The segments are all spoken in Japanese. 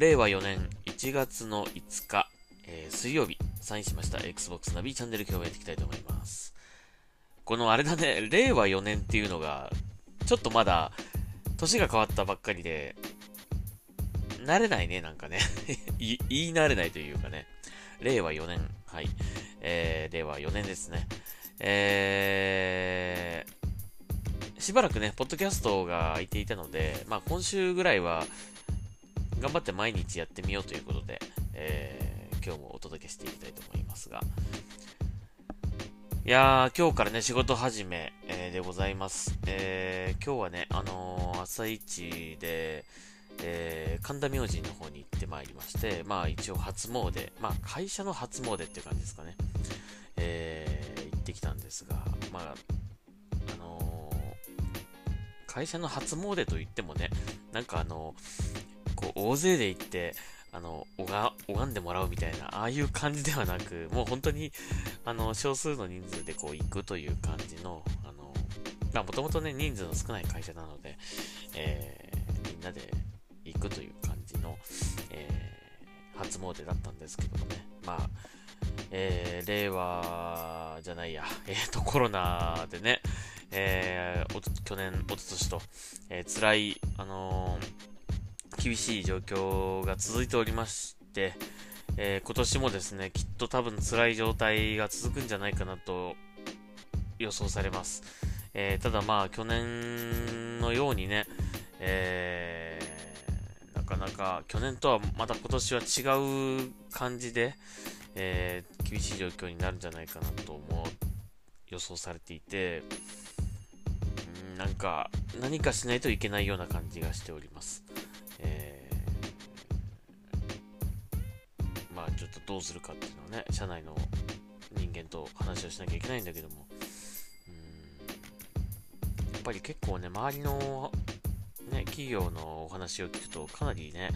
令和4年1月の5日、えー、水曜日、サインしました Xbox ナビチャンネル今日もやっていきたいと思います。このあれだね、令和4年っていうのが、ちょっとまだ、年が変わったばっかりで、慣れないね、なんかね 言い慣れないというかね。令和4年。はい。えー、令和4年ですね。えー、しばらくね、ポッドキャストが空いていたので、まあ今週ぐらいは、頑張って毎日やってみようということで、えー、今日もお届けしていきたいと思いますが、いやー、今日からね、仕事始め、えー、でございます。えー、今日はね、あのー、朝一で、えー、神田明神の方に行ってまいりまして、まあ一応初詣、まあ会社の初詣っていう感じですかね。えー、行ってきたんですが、まあ、あのー、会社の初詣といってもね、なんかあのこう大勢で行って、あの、拝んでもらうみたいな、ああいう感じではなく、もう本当に、あの、少数の人数でこう行くという感じの、あの、まあもともとね、人数の少ない会社なので、えー、みんなで行くという感じの、えー、初詣だったんですけどもね。まあ、えー、令和じゃないや、えーと、コロナでね、えー、去年、おととしと、えー、辛い、あのー、厳しい状況が続いておりまして、えー、今年もですね、きっと多分辛い状態が続くんじゃないかなと予想されます。えー、ただまあ、去年のようにね、えかなか去年とはまた今年は違う感じで、えー、厳しい状況になるんじゃないかなと思う予想されていて、んなんか何かしないといけないような感じがしております。とどうするかっていうのはね、社内の人間と話をしなきゃいけないんだけども、うん。やっぱり結構ね、周りのね、企業のお話を聞くとかなりね、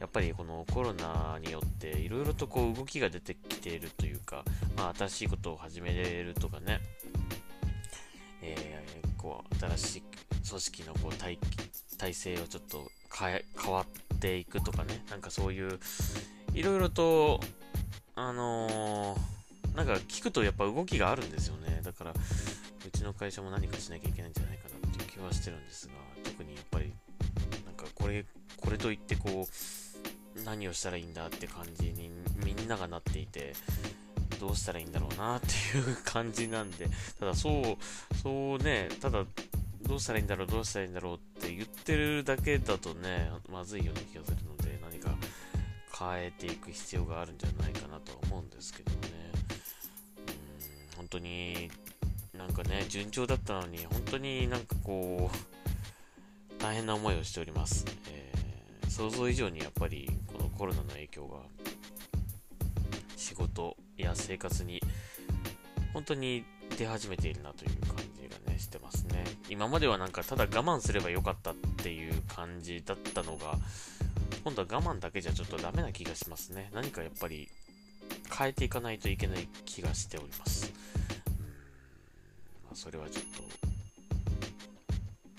やっぱりこのコロナによっていろいろとこう動きが出てきているというか、まあ、新しいことを始めれるとかね、えー、こう新しい組織のこう体体制をちょっと変わっていくとかね、なんかそういういろいろと、あのー、なんか聞くとやっぱ動きがあるんですよね。だから、うちの会社も何かしなきゃいけないんじゃないかなっていう気はしてるんですが、特にやっぱりなんかこれ、これといってこう、何をしたらいいんだって感じにみんながなっていて、どうしたらいいんだろうなっていう感じなんで、ただそう、そうね、ただ、どうしたらいいんだろう、どうしたらいいんだろうって言ってるだけだとね、まずいような気がするので、何か変えていく必要があるんじゃないかなとは思うんですけどね。うん、本当に、なんかね、順調だったのに、本当になんかこう、大変な思いをしております。えー、想像以上にやっぱりこのコロナの影響が仕事や生活に本当に出始めているなという感じがねしてますね。今まではなんかただ我慢すればよかったっていう感じだったのが今度は我慢だけじゃちょっとダメな気がしますね。何かやっぱり変えていかないといけない気がしております。まあ、それはちょっと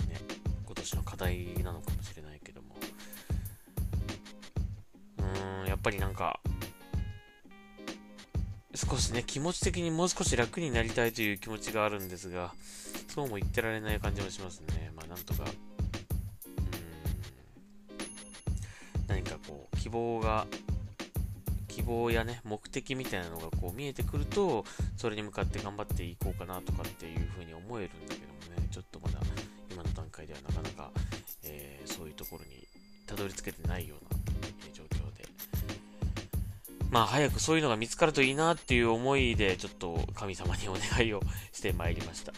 ね、今年の課題なのかもしれないけどもうーんやっぱりなんか少しね気持ち的にもう少し楽になりたいという気持ちがあるんですがそうも言ってられない感じもしますねまあなんとか希望が希望やね、目的みたいなのがこう見えてくると、それに向かって頑張っていこうかなとかっていう風に思えるんだけどもね、ちょっとまだ今の段階ではなかなか、えー、そういうところにたどり着けてないような、え、状況で。まあ早くそういうのが見つかるといいなっていう思いで、ちょっと神様にお願いをしてまいりました。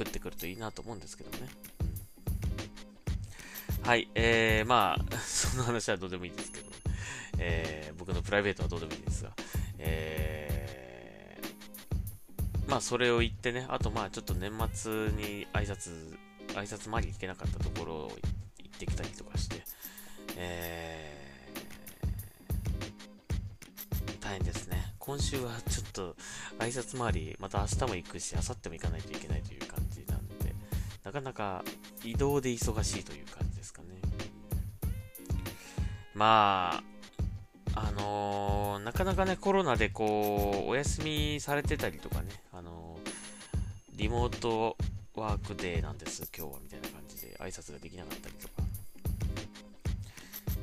降ってくるといいなと思うんですけどね。はい、えー、まあ、その話はどうでもいいんですけど、えー、僕のプライベートはどうでもいいんですが、えー、まあそれを言ってね、あとまあちょっと年末に挨拶、挨拶回り行けなかったところを行ってきたりとかして、えー、大変ですね。今週はちょっと挨拶回り、また明日も行くし、明後日も行かないといけないという、なかなか移動で忙しいという感じですかね。まあ、あのー、なかなかね、コロナでこう、お休みされてたりとかね、あのー、リモートワークデーなんです、今日は、みたいな感じで挨拶ができなかったりとか、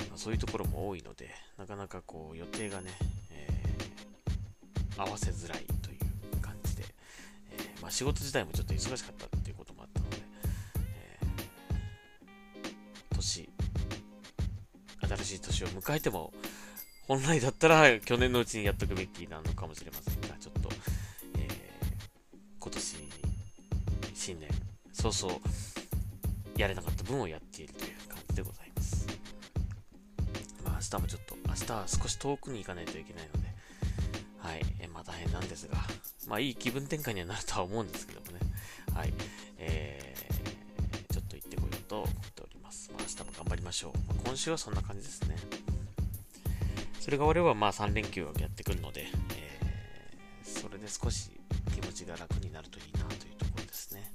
まあ、そういうところも多いので、なかなかこう、予定がね、えー、合わせづらいという感じで、えまあ、仕事自体もちょっと忙しかったしい年を迎えても、本来だったら去年のうちにやっとくべきなのかもしれませんが、ちょっと、えー、今年、新年、早々、やれなかった分をやっているという感じでございます。まあ、明日もちょっと、明日は少し遠くに行かないといけないので、はい、えー、まあ大変なんですが、まあいい気分転換にはなるとは思うんですけどもね、はい、えー、ちょっと行ってこようと。ましょう。まあ、今週はそんな感じですね。それが俺はまあ3連休をやってくるので、えー、それで少し気持ちが楽になるといいなというところですね。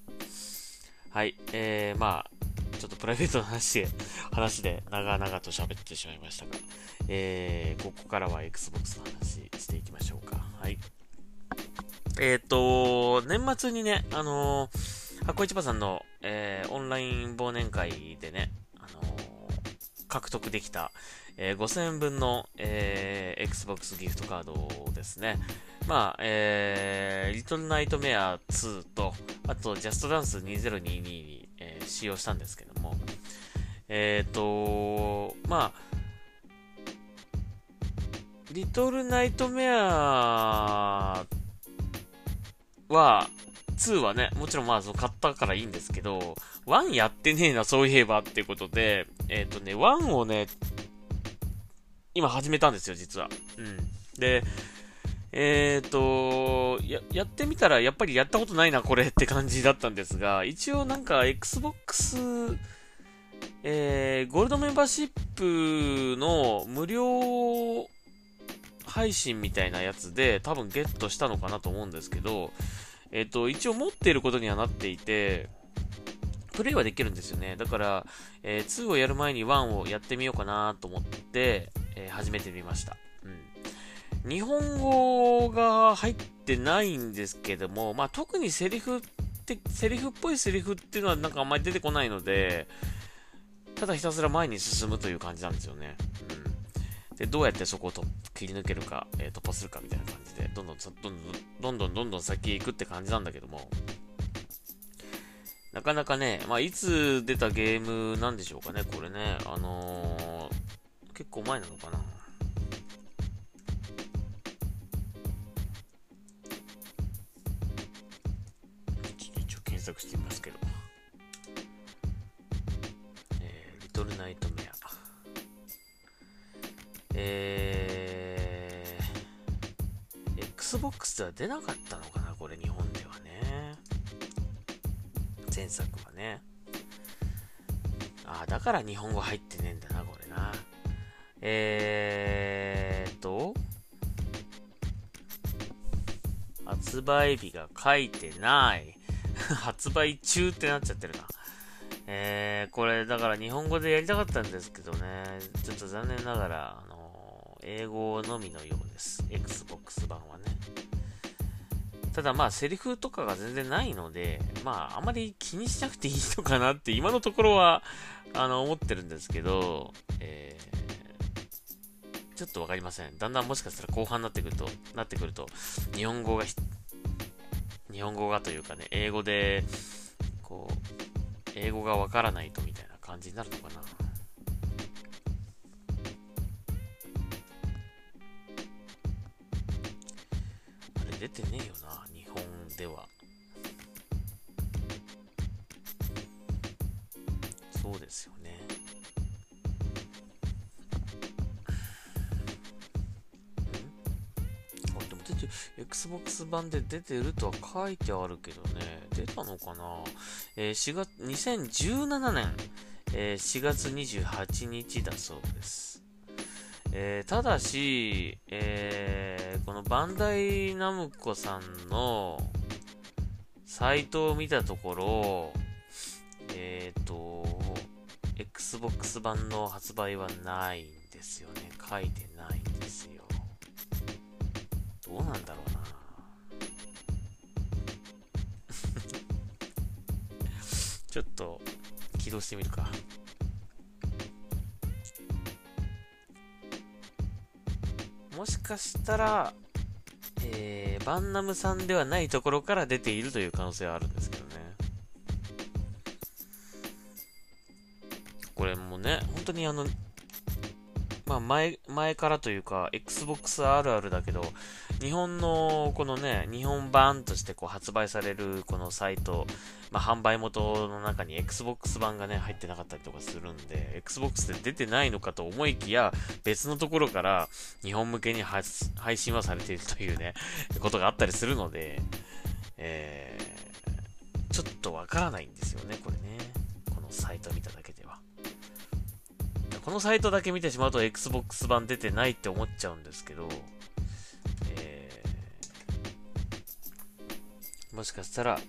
はい、えー、まあ、ちょっとプライベートの話で、話で長々と喋ってしまいましたが、えー、ここからは Xbox の話していきましょうか。はい。えっ、ー、と、年末にね、あのー、箱市場さんの、えー、オンライン忘年会でね、獲得できた、えー、5000円分の、えー、Xbox ギフトカードですね。まあ、えー、リトルナイトメア2と、あと、ジャストダンス2022に、えー、使用したんですけども、えっ、ー、とまあ、リトルナイトメアは、2はね、もちろんまあ、その買ったからいいんですけど、1やってねえな、そういえばっていうことで、えっ、ー、とね、1をね、今始めたんですよ、実は。うん。で、えっ、ー、とや、やってみたら、やっぱりやったことないな、これって感じだったんですが、一応なんか、Xbox、えー、ゴールドメンバーシップの無料配信みたいなやつで、多分ゲットしたのかなと思うんですけど、えっ、ー、と、一応持っていることにはなっていて、プレイはできるんですよね。だから、えー、2をやる前に1をやってみようかなと思って、えー、始めてみました。うん。日本語が入ってないんですけども、まあ、特にセリフって、セリフっぽいセリフっていうのはなんかあんまり出てこないので、ただひたすら前に進むという感じなんですよね。うん。で、どうやってそこを切り抜けるか、えー、突破するかみたいな感じで、どんどん、どんどん、どんどん、どんどん先へ行くって感じなんだけども、なかなかね、まあ、いつ出たゲームなんでしょうかね、これね。あのー、結構前なのかな。一応検索してみます Xbox では出なかったのかな、これ日本ではね。前作はね。ああ、だから日本語入ってねえんだな、これな。えーと、発売日が書いてない。発売中ってなっちゃってるな。えー、これだから日本語でやりたかったんですけどね、ちょっと残念ながら、あのー、英語のみのようです。ただまあセリフとかが全然ないので、まああまり気にしなくていいのかなって今のところは、あの、思ってるんですけど、えー、ちょっとわかりません。だんだんもしかしたら後半になってくると、なってくると、日本語が、日本語がというかね、英語で、こう、英語がわからないとみたいな感じになるのかな。出てねえよな、では。そうですよね。あ、でも出て、Xbox 版で出てるとは書いてあるけどね、出たのかな？えー、4月、2017年、えー、4月28日だそうです。えー、ただし、えー、このバンダイナムコさんのサイトを見たところえっと、Xbox 版の発売はないんですよね。書いてないんですよ。どうなんだろうな。ちょっと起動してみるか。もしかしたら、えー、バンナムさんではないところから出ているという可能性はあるんですけどね。これもね、本当にあの、まあ前、前からというか、Xbox あるあるだけど、日本のこのね、日本版としてこう発売されるこのサイト、まあ、販売元の中に Xbox 版がね、入ってなかったりとかするんで、Xbox で出てないのかと思いきや、別のところから日本向けに配信はされているというね、ことがあったりするので、えー、ちょっとわからないんですよね、これね。このサイト見ただけ。このサイトだけ見てしまうと Xbox 版出てないって思っちゃうんですけど、えー、もしかしたら、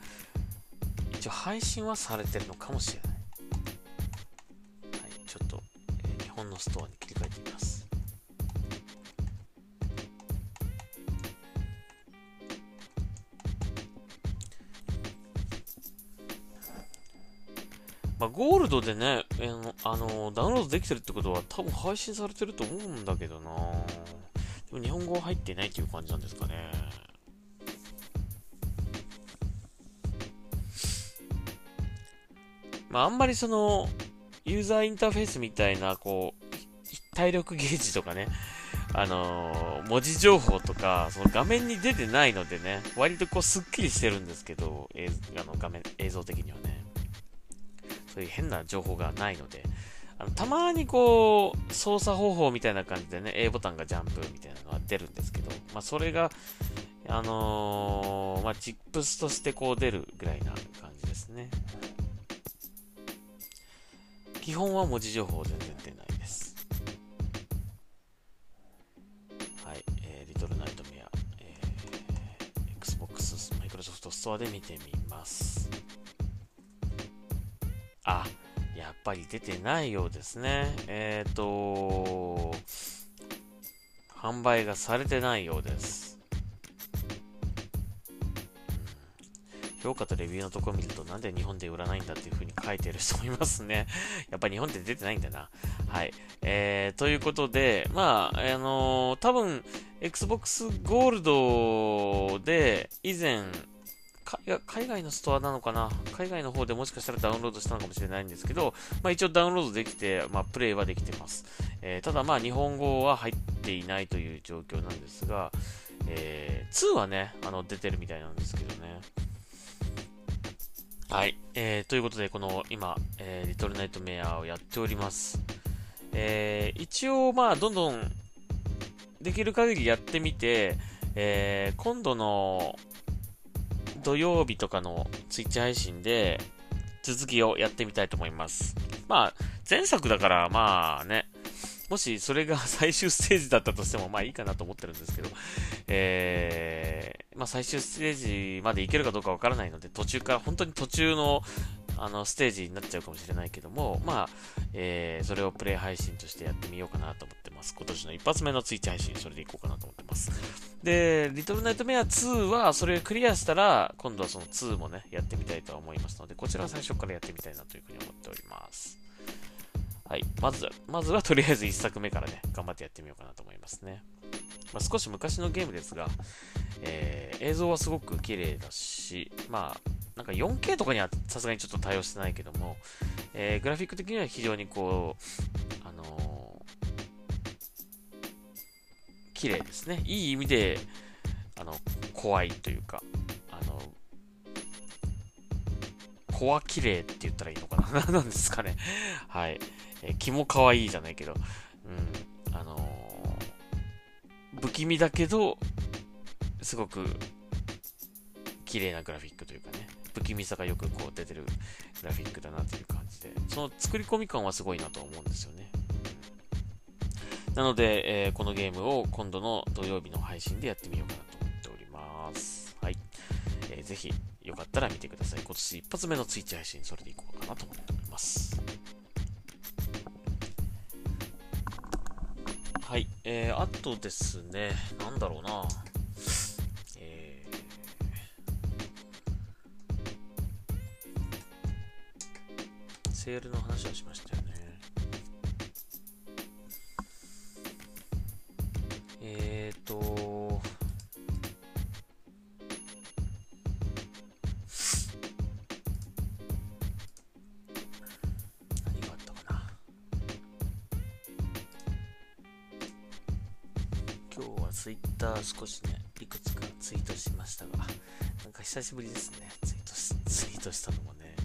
一応配信はされてるのかもしれない。はい、ちょっと、えー、日本のストアに切り替えてみます。まあ、ゴールドでね、えー、あの、ダウンロードできてるってことは多分配信されてると思うんだけどなでも日本語入ってないっていう感じなんですかね。まあ、あんまりその、ユーザーインターフェースみたいな、こう、体力ゲージとかね、あのー、文字情報とか、その画面に出てないのでね、割とこう、スッキリしてるんですけど、えあの画面、映像的にはね。そういう変な情報がないので、あのたまにこう、操作方法みたいな感じでね、A ボタンがジャンプみたいなのが出るんですけど、まあ、それが、あのー、まあ、チップスとしてこう出るぐらいな感じですね。基本は文字情報全然出ないです。はい、えー、リトルナイトメア、えー、Xbox、マイクロソフトストアで見てみます。ぱり出てないようですね。えっ、ー、と、販売がされてないようです。評価とレビューのところ見ると、なんで日本で売らないんだっていう風に書いてる人もいますね。やっぱり日本で出てないんだな。はい。えー、ということで、まあ、あのー、多分、Xbox Gold で、以前、海外のストアなのかな？海外の方でもしかしたらダウンロードしたのかもしれないんですけど、まあ一応ダウンロードできて、まあプレイはできてます。えー、ただまあ日本語は入っていないという状況なんですが、えー、2はね、あの出てるみたいなんですけどね。はい。えー、ということで、この今、えー、リトルナイトメアをやっております。えー、一応、まあ、どんどん、できる限りやってみて、えー、今度の土曜日とかのツイッチ配信で続きをやってみたいと思います。まあ、前作だからまあね、もしそれが 最終ステージだったとしてもまあいいかなと思ってるんですけど、えー、まあ最終ステージまでいけるかどうかわからないので、途中から本当に途中のあの、ステージになっちゃうかもしれないけども、まあ、えー、それをプレイ配信としてやってみようかなと思ってます。今年の一発目のツイッチ配信、それでいこうかなと思ってます。で、リトルナイトメア2は、それをクリアしたら、今度はその2もね、やってみたいと思いますので、こちらは最初からやってみたいなというふうに思っております。はい。まずは、まずはとりあえず1作目からね、頑張ってやってみようかなと思いますね。まあ、少し昔のゲームですが、えー、映像はすごく綺麗だし、まあ、なんか 4K とかにはさすがにちょっと対応してないけども、えー、グラフィック的には非常にこう、あのー、綺麗ですね。いい意味で、あの、怖いというか、あの、コア綺麗って言ったらいいのかな なんですかね。はい。え、気も可愛いじゃないけど、うん、あのー、不気味だけど、すごく綺麗なグラフィックというかね、不気味さがよくこう出てるグラフィックだなという感じで、その作り込み感はすごいなと思うんですよね。なので、えー、このゲームを今度の土曜日の配信でやってみようかなと思っております。はい。えー、ぜひ、よかったら見てください。今年一発目のツイッチ配信、それでいこうかなと思っております。はい。えー、あとですね、なんだろうな。えー、セールの話をしました久しぶりですね、ツイートし、ツイートしたのもね。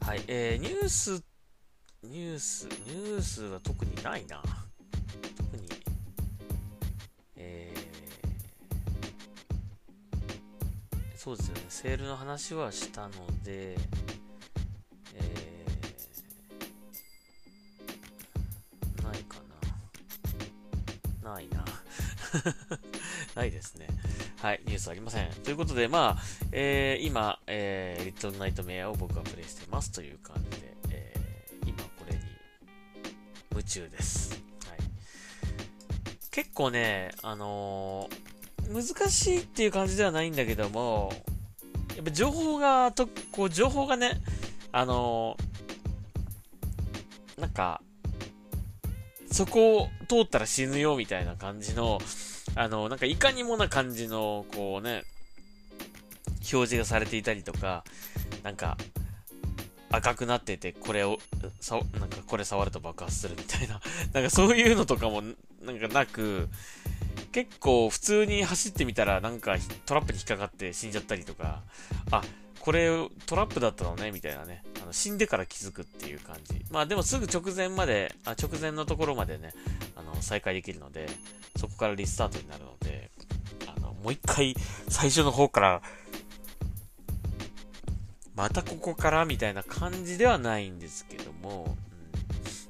はい、えー、ニュース、ニュース、ニュースは特にないな。特に、えー、そうですよね、セールの話はしたので、ですね。はい、ニュースありません。ということで、まあ、えー、今、えー、リトルナイトメアを僕はプレイしてますという感じで、えー、今これに夢中です。はい。結構ね、あのー、難しいっていう感じではないんだけども、やっぱ情報が、と、こう、情報がね、あのー、なんか、そこを通ったら死ぬよみたいな感じの、あの、なんかいかにもな感じの、こうね、表示がされていたりとか、なんか、赤くなってて、これを、さ、なんかこれ触ると爆発するみたいな、なんかそういうのとかも、なんかなく、結構普通に走ってみたら、なんかトラップに引っかかって死んじゃったりとか、あ、これトラップだったのね、みたいなね。あの死んでから気づくっていう感じ。まあでもすぐ直前まで、あ直前のところまでね、あの、再開できるので、そこからリスタートになるので、あの、もう一回最初の方から、またここからみたいな感じではないんですけども、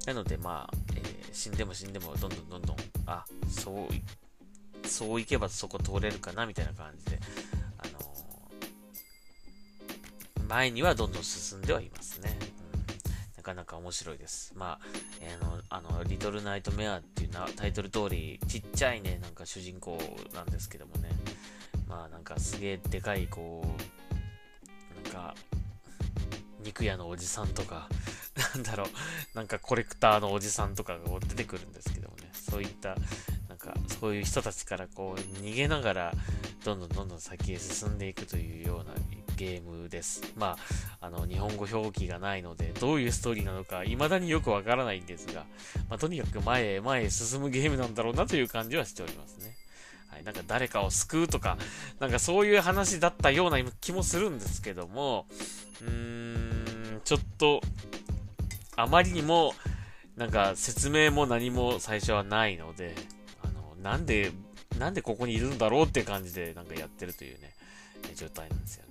うん、なのでまあ、えー、死んでも死んでもどんどんどんどん、あ、そう、そういけばそこ通れるかなみたいな感じであの、前にはどんどん進んではいますね。なかなか面白いです。まあ、えー、あの、あの、リトルナイトメアっていうなタイトル通り、ちっちゃいね、なんか主人公なんですけどもね。まあ、なんかすげえでかい、こう、なんか、肉屋のおじさんとか、なんだろう、なんかコレクターのおじさんとかが出てくるんですけどもね、そういった、なんかそういう人たちからこう逃げながら、どんどんどんどん先へ進んでいくというようなゲームです。まあ、あの、日本語表記がないので、どういうストーリーなのか、未だによくわからないんですが、まあ、とにかく前へ前へ進むゲームなんだろうなという感じはしておりますね。はい、なんか誰かを救うとか、なんかそういう話だったような気もするんですけども、うーん、ちょっと、あまりにも、なんか説明も何も最初はないので、あの、なんで、なんでここにいるんだろうって感じでなんかやってるというね、状態なんですよね。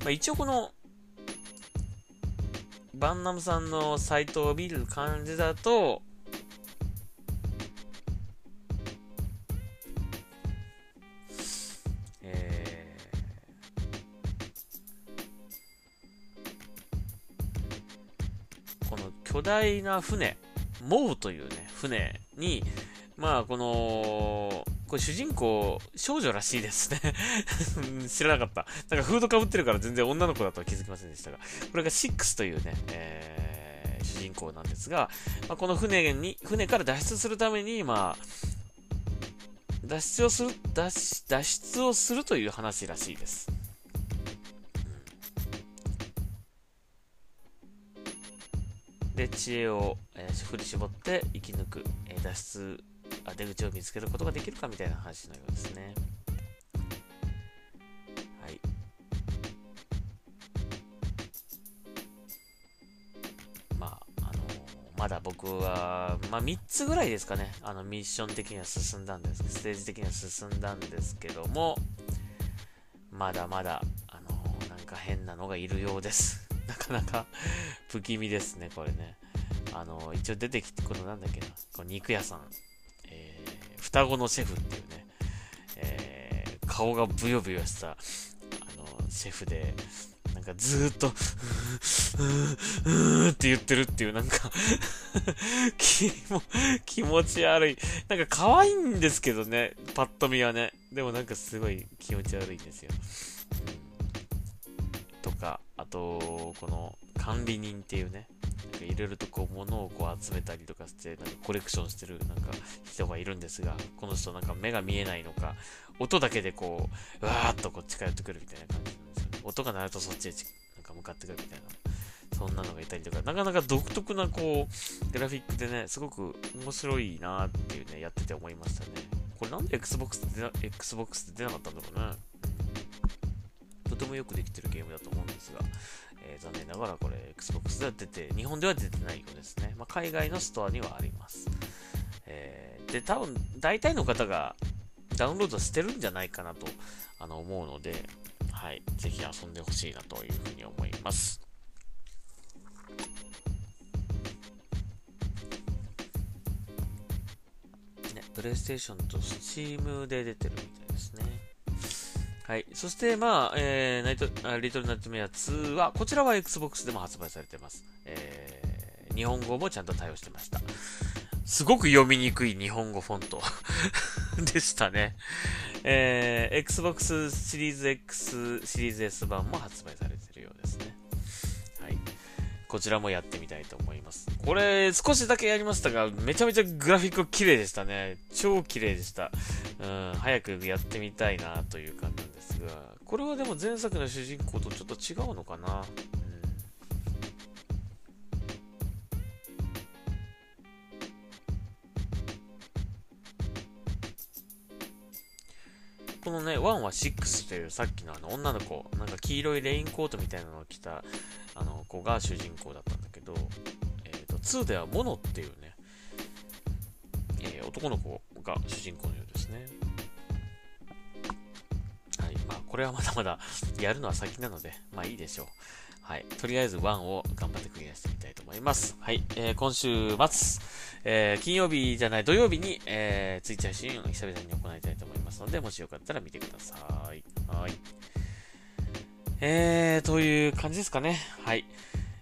まあ、一応この、バンナムさんのサイトを見る感じだと、この巨大な船、モウというね、船に、まあ、この、これ主人公、少女らしいですね 知らなかった。なんかフードかぶってるから全然女の子だとは気づきませんでしたが、これが6というね、えー、主人公なんですが、まあ、この船に、船から脱出するために、まあ、脱出をする、脱脱出をするという話らしいです。で、知恵を、えー、振り絞って生き抜く、えー、脱出出口を見つけることができるかみたいな話のようですね。はい。まあ、あのー、まだ僕は、まあ3つぐらいですかね、あのミッション的には進んだんです、ステージ的には進んだんですけども、まだまだ、あのー、なんか変なのがいるようです。なかなか 不気味ですね、これね。あの、一応出てきて、このなんだっけな、この肉屋さん。双子のシェフっていうね、えー、顔がブヨブヨした、あの、シェフで、なんかずーっと、うー、うーって言ってるっていう、なんか 気も、気持ち悪い。なんか可愛いんですけどね、パッと見はね。でもなんかすごい気持ち悪いんですよ。とか、あと、この管理人っていうね、いろいろとこう物をこう集めたりとかして、なんかコレクションしてるなんか人がいるんですが、この人なんか目が見えないのか、音だけでこう、わーっとこう近寄ってくるみたいな感じなんですよね。音が鳴るとそっちへなんか向かってくるみたいな。そんなのがいたりとか、なかなか独特なこう、グラフィックでね、すごく面白いなっていうね、やってて思いましたね。これなんで Xbox で Xbox で出なかったんだろうね。とてもよくできてるゲームだと思うん、残念ながらこれ Xbox では出て、日本では出てないようですね。まあ、海外のストアにはあります。えー、で、多分大体の方がダウンロードしてるんじゃないかなとあの思うので、はい、ぜひ遊んでほしいなというふうに思います。ね、プレイステーションと Steam で出てるみたいですね。はい。そして、まあ、えー、ナイト、リトルナットメア2は、こちらは Xbox でも発売されてます。えー、日本語もちゃんと対応してました。すごく読みにくい日本語フォント でしたね。えー、Xbox シリーズ X シリーズ S 版も発売されてるようですね。はい。こちらもやってみたいと思います。これ、少しだけやりましたが、めちゃめちゃグラフィック綺麗でしたね。超綺麗でした。うん、早くやってみたいなという感じなんですが、これはでも前作の主人公とちょっと違うのかな。このね、1は6というさっきのあの女の子、なんか黄色いレインコートみたいなのを着たあの子が主人公だったんだけど、えー、と2ではモノっていうね、えー、男の子が主人公のようですね。これはまだまだやるのは先なので、まあいいでしょう。はい。とりあえず1を頑張ってクリアしてみたいと思います。はい。えー、今週末、えー、金曜日じゃない土曜日に、えー、ツイッチ配信を久々に行いたいと思いますので、もしよかったら見てください。はい。えー、という感じですかね。はい。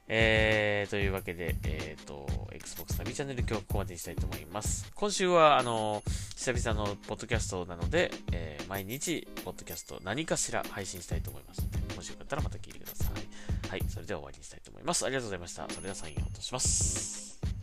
えー、というわけで、えっ、ー、と、Xbox 旅チャンネル今日はここまでにしたいと思います。今週は、あの、久々のポッドキャストなので、えー、毎日、ポッドキャスト何かしら配信したいと思いますので、もしよかったらまた聞いてください。はい、それでは終わりにしたいと思います。ありがとうございました。それではサインを落とします。